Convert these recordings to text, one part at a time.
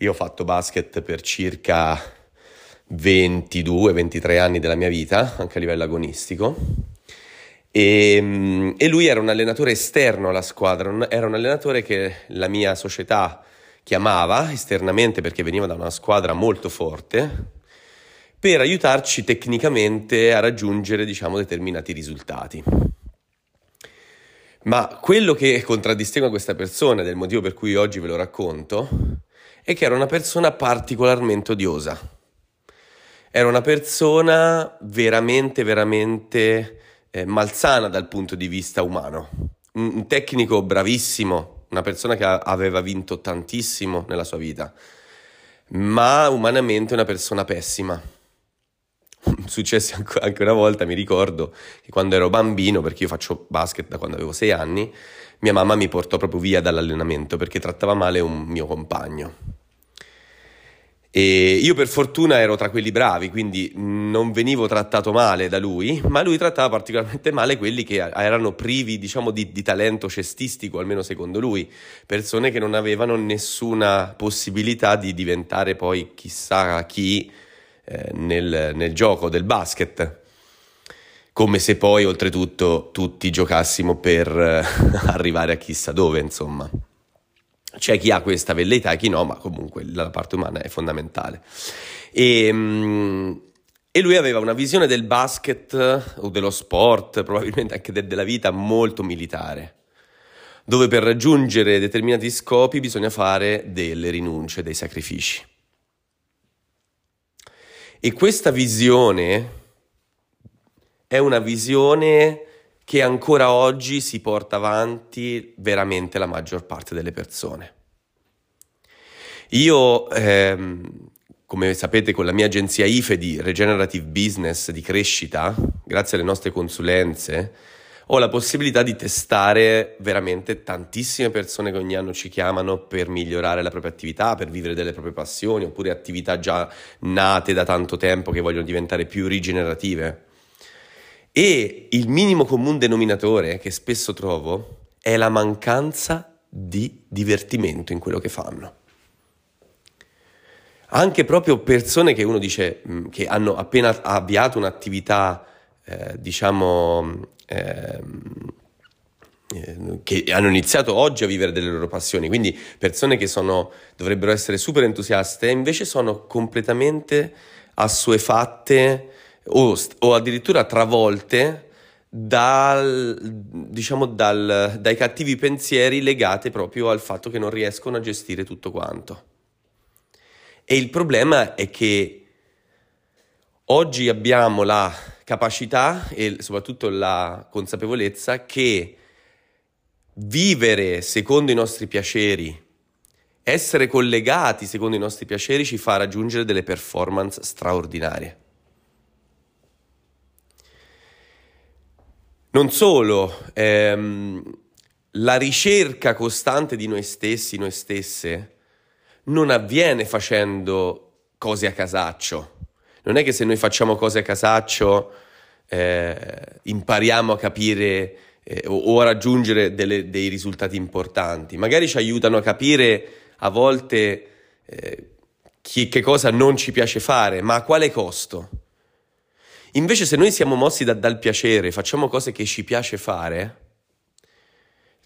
Io ho fatto basket per circa 22-23 anni della mia vita, anche a livello agonistico. E, e, lui era un allenatore esterno alla squadra, era un allenatore che la mia società chiamava esternamente perché veniva da una squadra molto forte per aiutarci tecnicamente a raggiungere diciamo determinati risultati. Ma quello che contraddistingue questa persona, ed è il motivo per cui oggi ve lo racconto, è che era una persona particolarmente odiosa. Era una persona veramente, veramente eh, malsana dal punto di vista umano. Un, un tecnico bravissimo, una persona che a- aveva vinto tantissimo nella sua vita, ma umanamente una persona pessima successe anche una volta, mi ricordo che quando ero bambino, perché io faccio basket da quando avevo sei anni, mia mamma mi portò proprio via dall'allenamento perché trattava male un mio compagno. E io per fortuna ero tra quelli bravi, quindi non venivo trattato male da lui, ma lui trattava particolarmente male quelli che erano privi, diciamo, di, di talento cestistico, almeno secondo lui, persone che non avevano nessuna possibilità di diventare poi chissà chi eh, nel, nel gioco del basket come se poi oltretutto tutti giocassimo per arrivare a chissà dove, insomma. C'è chi ha questa velleità e chi no, ma comunque la parte umana è fondamentale. E, mm, e lui aveva una visione del basket o dello sport, probabilmente anche de- della vita, molto militare, dove per raggiungere determinati scopi bisogna fare delle rinunce, dei sacrifici. E questa visione è una visione che ancora oggi si porta avanti veramente la maggior parte delle persone. Io, ehm, come sapete, con la mia agenzia IFE di Regenerative Business di crescita, grazie alle nostre consulenze, ho la possibilità di testare veramente tantissime persone che ogni anno ci chiamano per migliorare la propria attività, per vivere delle proprie passioni, oppure attività già nate da tanto tempo che vogliono diventare più rigenerative. E il minimo comune denominatore che spesso trovo è la mancanza di divertimento in quello che fanno. Anche proprio persone che uno dice mm, che hanno appena avviato un'attività, eh, diciamo, Ehm, eh, che hanno iniziato oggi a vivere delle loro passioni, quindi persone che sono, dovrebbero essere super entusiaste, invece sono completamente assuefatte o, o addirittura travolte dal, diciamo dal, dai cattivi pensieri legati proprio al fatto che non riescono a gestire tutto quanto. E il problema è che oggi abbiamo la capacità e soprattutto la consapevolezza che vivere secondo i nostri piaceri, essere collegati secondo i nostri piaceri ci fa raggiungere delle performance straordinarie. Non solo, ehm, la ricerca costante di noi stessi, noi stesse, non avviene facendo cose a casaccio non è che se noi facciamo cose a casaccio eh, impariamo a capire eh, o, o, a raggiungere delle, dei risultati importanti, magari ci aiutano a capire a volte eh, chi, che cosa non ci piace fare, ma a quale costo. Invece se noi siamo mossi da, dal piacere, facciamo cose che ci piace fare,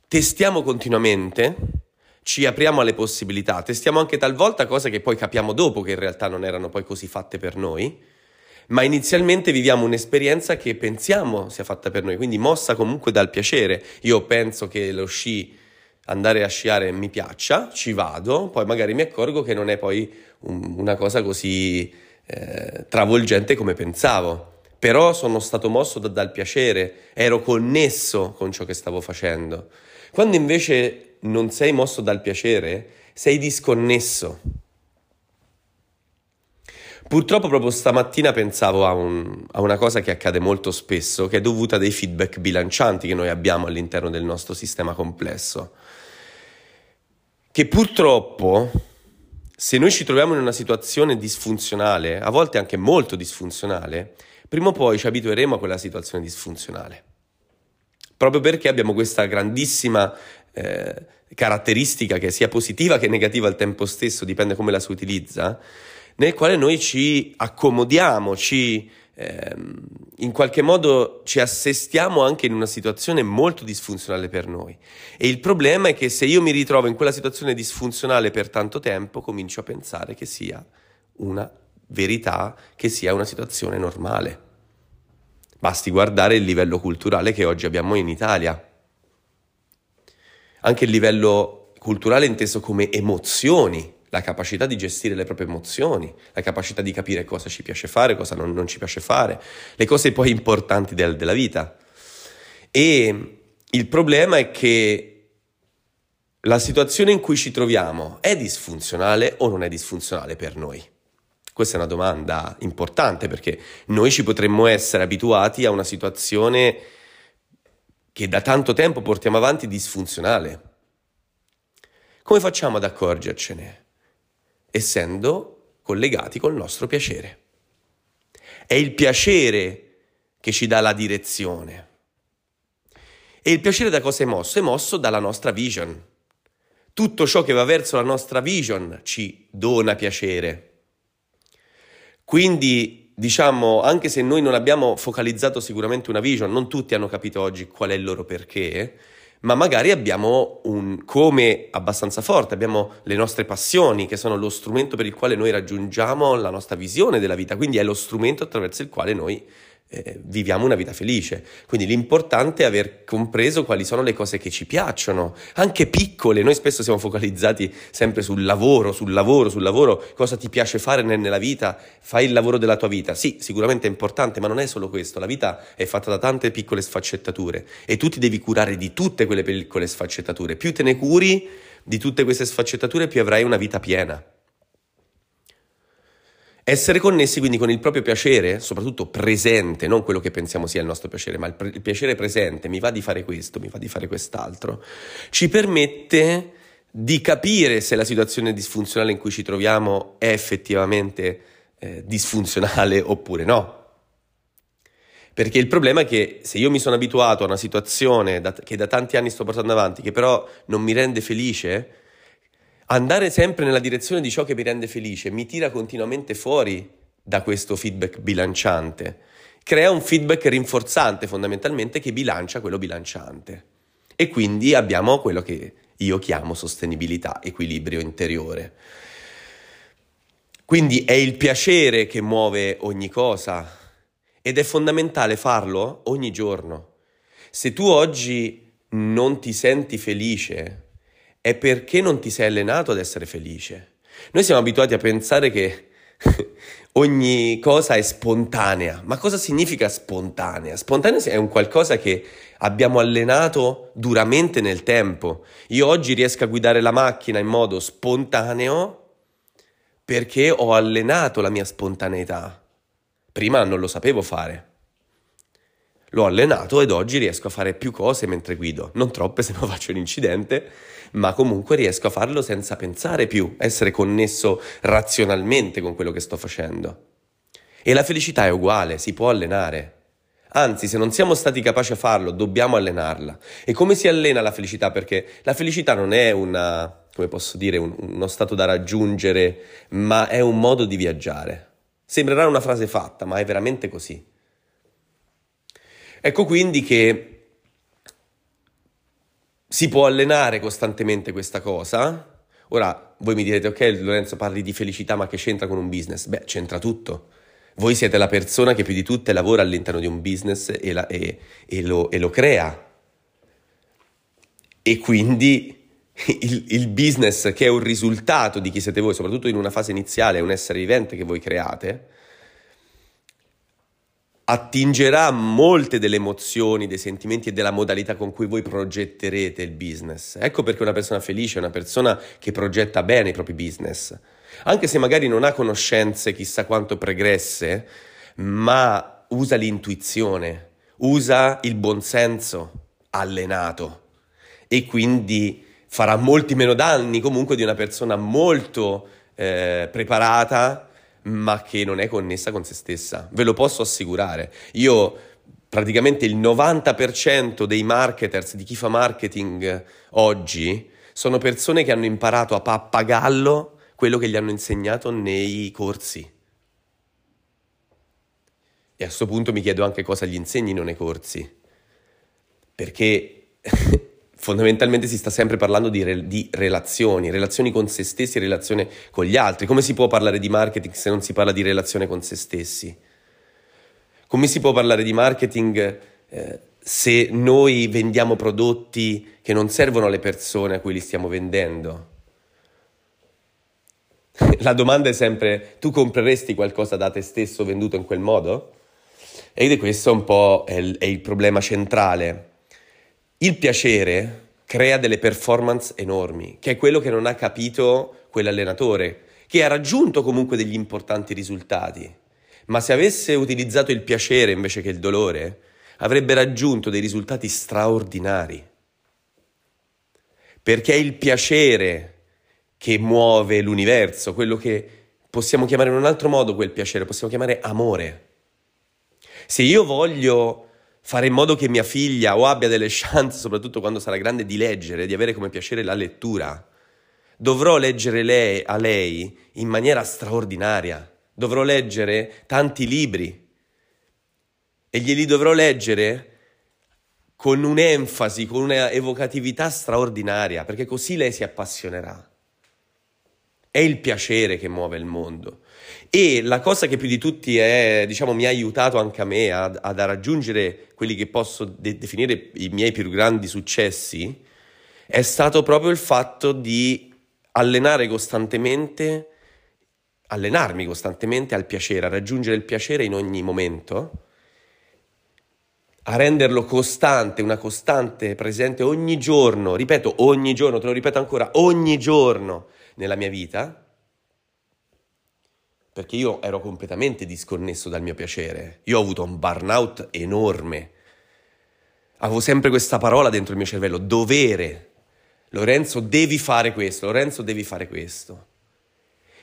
testiamo continuamente, ci apriamo alle possibilità, testiamo anche talvolta cose che poi capiamo dopo che in realtà non erano poi così fatte per noi, ma inizialmente viviamo un'esperienza che pensiamo sia fatta per noi, quindi mossa comunque dal piacere. Io penso che lo sci, andare a sciare mi piaccia, ci vado, poi magari mi accorgo che non è poi un, una cosa così eh, travolgente come pensavo. Però sono stato mosso da, dal piacere, ero connesso con ciò che stavo facendo. Quando invece non sei mosso dal piacere, sei disconnesso. Purtroppo proprio stamattina pensavo a, un, a, una cosa che accade molto spesso, che è dovuta dei feedback bilancianti che noi abbiamo all'interno del nostro sistema complesso. Che purtroppo, se noi ci troviamo in una situazione disfunzionale, a volte anche molto disfunzionale, prima o poi ci abitueremo a quella situazione disfunzionale. Proprio perché abbiamo questa grandissima eh, caratteristica che sia positiva che negativa al tempo stesso, dipende come la si utilizza, nel quale noi ci accomodiamo, ci, ehm, in qualche modo ci assestiamo anche in una situazione molto disfunzionale per noi. E il problema è che se io mi ritrovo in quella situazione disfunzionale per tanto tempo, comincio a pensare che sia una verità, che sia una situazione normale. Basti guardare il livello culturale che oggi abbiamo in Italia. Anche il livello culturale inteso come emozioni la capacità di gestire le proprie emozioni, la capacità di capire cosa ci piace fare, cosa non, non ci piace fare, le cose poi importanti del, della vita. E il problema è che la situazione in cui ci troviamo è disfunzionale o non è disfunzionale per noi? Questa è una domanda importante perché noi ci potremmo essere abituati a una situazione che da tanto tempo portiamo avanti disfunzionale. Come facciamo ad accorgercene? essendo collegati col nostro piacere. È il piacere che ci dà la direzione. E il piacere da cosa è mosso? È mosso dalla nostra vision. Tutto ciò che va verso la nostra vision ci dona piacere. Quindi, diciamo, anche se noi non abbiamo focalizzato sicuramente una vision, non tutti hanno capito oggi qual è il loro perché, ma magari abbiamo un come abbastanza forte, abbiamo le nostre passioni che sono lo strumento per il quale noi raggiungiamo la nostra visione della vita, quindi è lo strumento attraverso il quale noi eh, viviamo una vita felice. Quindi l'importante è aver compreso quali sono le cose che ci piacciono, anche piccole. Noi spesso siamo focalizzati sempre sul lavoro, sul lavoro, sul lavoro, cosa ti piace fare nella vita, fai il lavoro della tua vita. Sì, sicuramente è importante, ma non è solo questo. La vita è fatta da tante piccole sfaccettature e tu ti devi curare di tutte quelle piccole sfaccettature. Più te ne curi di tutte queste sfaccettature, più avrai una vita piena. Essere connessi quindi con il proprio piacere, soprattutto presente, non quello che pensiamo sia il nostro piacere, ma il, pre- il piacere presente, mi va di fare questo, mi va di fare quest'altro, ci permette di capire se la situazione disfunzionale in cui ci troviamo è effettivamente eh, disfunzionale oppure no. Perché il problema è che se io mi sono abituato a una situazione da, che da tanti anni sto portando avanti, che però non mi rende felice, andare sempre nella direzione di ciò che mi rende felice mi tira continuamente fuori da questo feedback bilanciante. Crea un feedback rinforzante fondamentalmente che bilancia quello bilanciante. E quindi abbiamo quello che io chiamo sostenibilità, equilibrio interiore. Quindi è il piacere che muove ogni cosa ed è fondamentale farlo ogni giorno. Se tu oggi non ti senti felice, è perché non ti sei allenato ad essere felice. Noi siamo abituati a pensare che ogni cosa è spontanea. Ma cosa significa spontanea? Spontanea è un qualcosa che abbiamo allenato duramente nel tempo. Io oggi riesco a guidare la macchina in modo spontaneo perché ho allenato la mia spontaneità. Prima non lo sapevo fare. L'ho allenato ed oggi riesco a fare più cose mentre guido, non troppe se no faccio un incidente, ma comunque riesco a farlo senza pensare più, essere connesso razionalmente con quello che sto facendo. E la felicità è uguale, si può allenare. Anzi, se non siamo stati capaci a farlo, dobbiamo allenarla. E come si allena la felicità? Perché la felicità non è una, come posso dire, un, uno stato da raggiungere, ma è un modo di viaggiare. Sembrerà una frase fatta, ma è veramente così. Ecco quindi che si può allenare costantemente questa cosa. Ora voi mi direte, ok Lorenzo parli di felicità ma che c'entra con un business? Beh, c'entra tutto. Voi siete la persona che più di tutte lavora all'interno di un business e, la, e, e, lo, e lo, crea. E quindi il, il, business che è un risultato di chi siete voi, soprattutto in una fase iniziale, è un essere vivente che voi create, attingerà molte delle emozioni, dei sentimenti e della modalità con cui voi progetterete il business. Ecco perché una persona felice è una persona che progetta bene i propri business. anche se magari non ha conoscenze chissà quanto pregresse, ma usa l'intuizione, usa il buonsenso allenato e quindi farà molti meno danni comunque di una persona molto eh, preparata ma che non è connessa con se stessa. Ve lo posso assicurare. Io praticamente il 90% dei marketers, di chi fa marketing oggi, sono persone che hanno imparato a pappagallo quello che gli hanno insegnato nei corsi. E a questo punto mi chiedo anche cosa gli insegnino nei corsi. Perché fondamentalmente si sta sempre parlando di, re- di, relazioni, relazioni con se stessi e relazione con gli altri. Come si può parlare di marketing se non si parla di relazione con se stessi? Come si può parlare di marketing eh, se noi vendiamo prodotti che non servono alle persone a cui li stiamo vendendo? La domanda è sempre, tu compreresti qualcosa da te stesso venduto in quel modo? Ed è questo un po' è il, è il problema centrale. Il piacere crea delle performance enormi, che è quello che non ha capito quell'allenatore, che ha raggiunto comunque degli importanti risultati, ma se avesse utilizzato il piacere invece che il dolore, avrebbe raggiunto dei risultati straordinari. Perché è il piacere che muove l'universo, quello che possiamo chiamare in un altro modo quel piacere, possiamo chiamare amore. Se io voglio fare in modo che mia figlia o abbia delle chance, soprattutto quando sarà grande, di leggere, di avere come piacere la lettura, dovrò leggere lei, a lei in maniera straordinaria, dovrò leggere tanti libri e glieli dovrò leggere con un'enfasi, con una evocatività straordinaria, perché così lei si appassionerà. È il piacere che muove il mondo. E la cosa che più di tutti è, diciamo, mi ha aiutato anche a me ad, ad raggiungere quelli che posso de- definire i miei più grandi successi è stato proprio il fatto di allenare costantemente, allenarmi costantemente al piacere, a raggiungere il piacere in ogni momento, a renderlo costante, una costante presente ogni giorno, ripeto, ogni giorno, te lo ripeto ancora, ogni giorno nella mia vita, perché io ero completamente disconnesso dal mio piacere. Io ho avuto un burnout enorme. Avevo sempre questa parola dentro il mio cervello, dovere. Lorenzo, devi fare questo, Lorenzo, devi fare questo.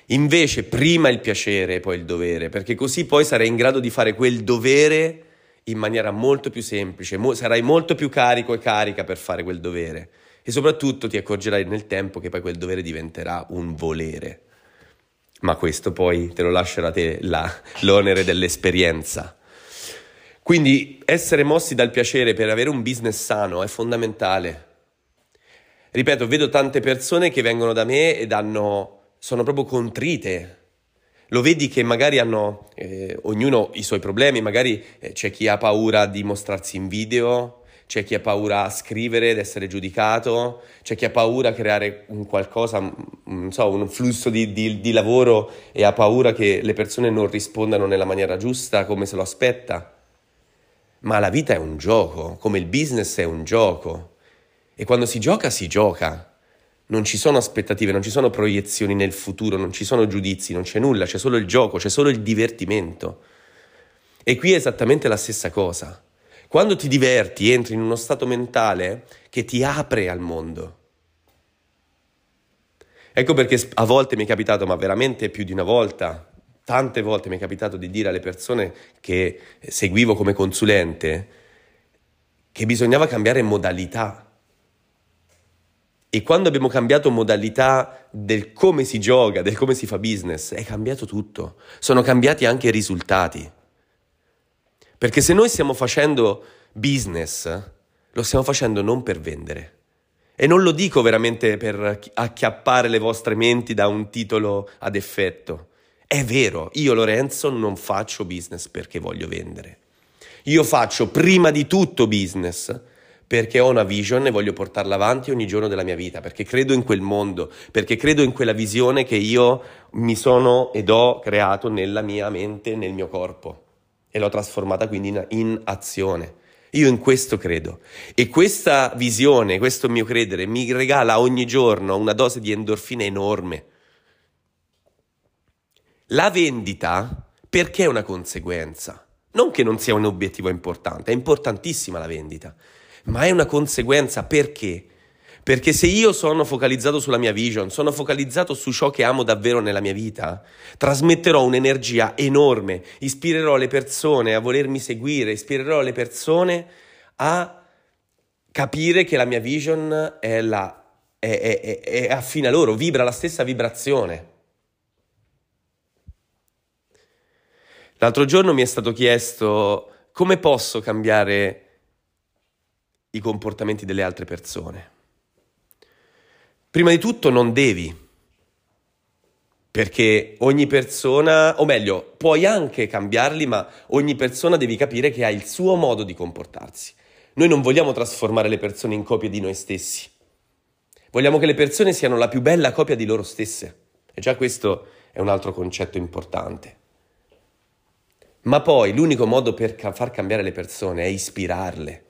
Invece prima il piacere e poi il dovere, perché così poi sarai in grado di fare quel dovere in maniera molto più semplice, mo- sarai molto più carico e carica per fare quel dovere e soprattutto ti accorgerai nel tempo che poi quel dovere diventerà un volere. Ma questo poi te lo lascerà te la, l'onere dell'esperienza. Quindi essere mossi dal piacere per avere un business sano è fondamentale. Ripeto, vedo tante persone che vengono da me ed hanno, sono proprio contrite. Lo vedi che magari hanno eh, ognuno i suoi problemi, magari eh, c'è chi ha paura di mostrarsi in video, c'è chi ha paura a scrivere ed essere giudicato, c'è chi ha paura a creare un qualcosa, non so, un flusso di, di, di lavoro e ha paura che le persone non rispondano nella maniera giusta come se lo aspetta. Ma la vita è un gioco, come il business è un gioco. E quando si gioca, si gioca. Non ci sono aspettative, non ci sono proiezioni nel futuro, non ci sono giudizi, non c'è nulla, c'è solo il gioco, c'è solo il divertimento. E qui è esattamente la stessa cosa. Quando ti diverti, entri in uno stato mentale che ti apre al mondo. Ecco perché a volte mi è capitato, ma veramente più di una volta, tante volte mi è capitato di dire alle persone che seguivo come consulente che bisognava cambiare modalità. E quando abbiamo cambiato modalità del come si gioca, del come si fa business, è cambiato tutto. Sono cambiati anche i risultati. Perché se noi stiamo facendo business, lo stiamo facendo non per vendere. E non lo dico veramente per acchiappare le vostre menti da un titolo ad effetto. È vero, io Lorenzo non faccio business perché voglio vendere. Io faccio prima di tutto business perché ho una vision e voglio portarla avanti ogni giorno della mia vita, perché credo in quel mondo, perché credo in quella visione che io mi sono ed ho creato nella mia mente, nel mio corpo e l'ho trasformata quindi in, in azione. Io in questo credo e questa visione, questo mio credere mi regala ogni giorno una dose di endorfine enorme. La vendita perché è una conseguenza? Non che non sia un obiettivo importante, è importantissima la vendita, ma è una conseguenza perché? Perché se io sono focalizzato sulla mia vision, sono focalizzato su ciò che amo davvero nella mia vita, trasmetterò un'energia enorme, ispirerò le persone a volermi seguire, ispirerò le persone a capire che la mia vision è, la, è, è, è affine a loro, vibra la stessa vibrazione. L'altro giorno mi è stato chiesto come posso cambiare i comportamenti delle altre persone. Prima di tutto non devi, perché ogni persona, o meglio, puoi anche cambiarli, ma ogni persona devi capire che ha il suo modo di comportarsi. Noi non vogliamo trasformare le persone in copie di noi stessi. Vogliamo che le persone siano la più bella copia di loro stesse. E già questo è un altro concetto importante. Ma poi l'unico modo per ca- far cambiare le persone è ispirarle.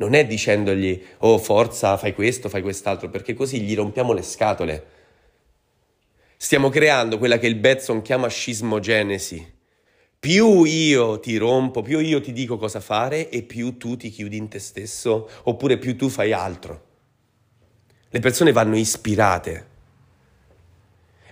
Non è dicendogli, oh forza, fai questo, fai quest'altro, perché così gli rompiamo le scatole. Stiamo creando quella che il Betson chiama scismogenesi. Più io ti rompo, più io ti dico cosa fare e più tu ti chiudi in te stesso, oppure più tu fai altro. Le persone vanno ispirate.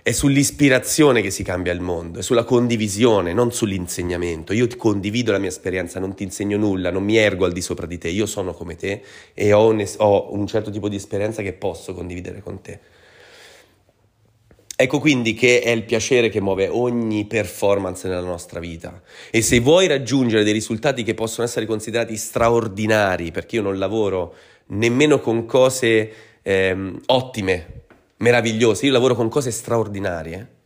È sull'ispirazione che si cambia il mondo, è sulla condivisione, non sull'insegnamento. Io ti condivido la mia esperienza, non ti insegno nulla, non mi ergo al di sopra di te, io sono come te e ho un, ho un certo tipo di esperienza che posso condividere con te. Ecco quindi che è il piacere che muove ogni performance nella nostra vita. E se vuoi raggiungere dei risultati che possono essere considerati straordinari, perché io non lavoro nemmeno con cose ehm, ottime, meravigliose, io lavoro con cose straordinarie,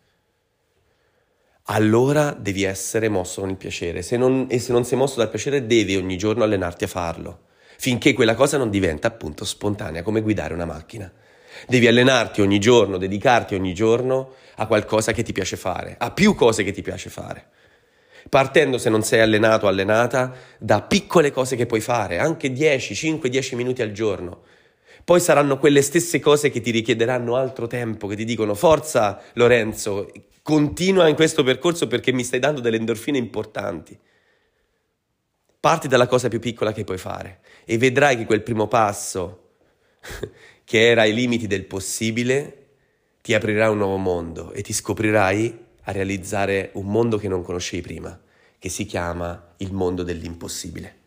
allora devi essere mosso con il piacere. Se non, e se non sei mosso dal piacere, devi ogni giorno allenarti a farlo, finché quella cosa non diventa appunto spontanea, come guidare una macchina. Devi allenarti ogni giorno, dedicarti ogni giorno a qualcosa che ti piace fare, a più cose che ti piace fare. Partendo, se non sei allenato o allenata, da piccole cose che puoi fare, anche 10, 5, 10 minuti al giorno poi saranno quelle stesse cose che ti richiederanno altro tempo, che ti dicono forza Lorenzo, continua in questo percorso perché mi stai dando delle endorfine importanti. Parti dalla cosa più piccola che puoi fare e vedrai che quel primo passo, che era ai limiti del possibile, ti aprirà un nuovo mondo e ti scoprirai a realizzare un mondo che non conoscevi prima, che si chiama il mondo dell'impossibile.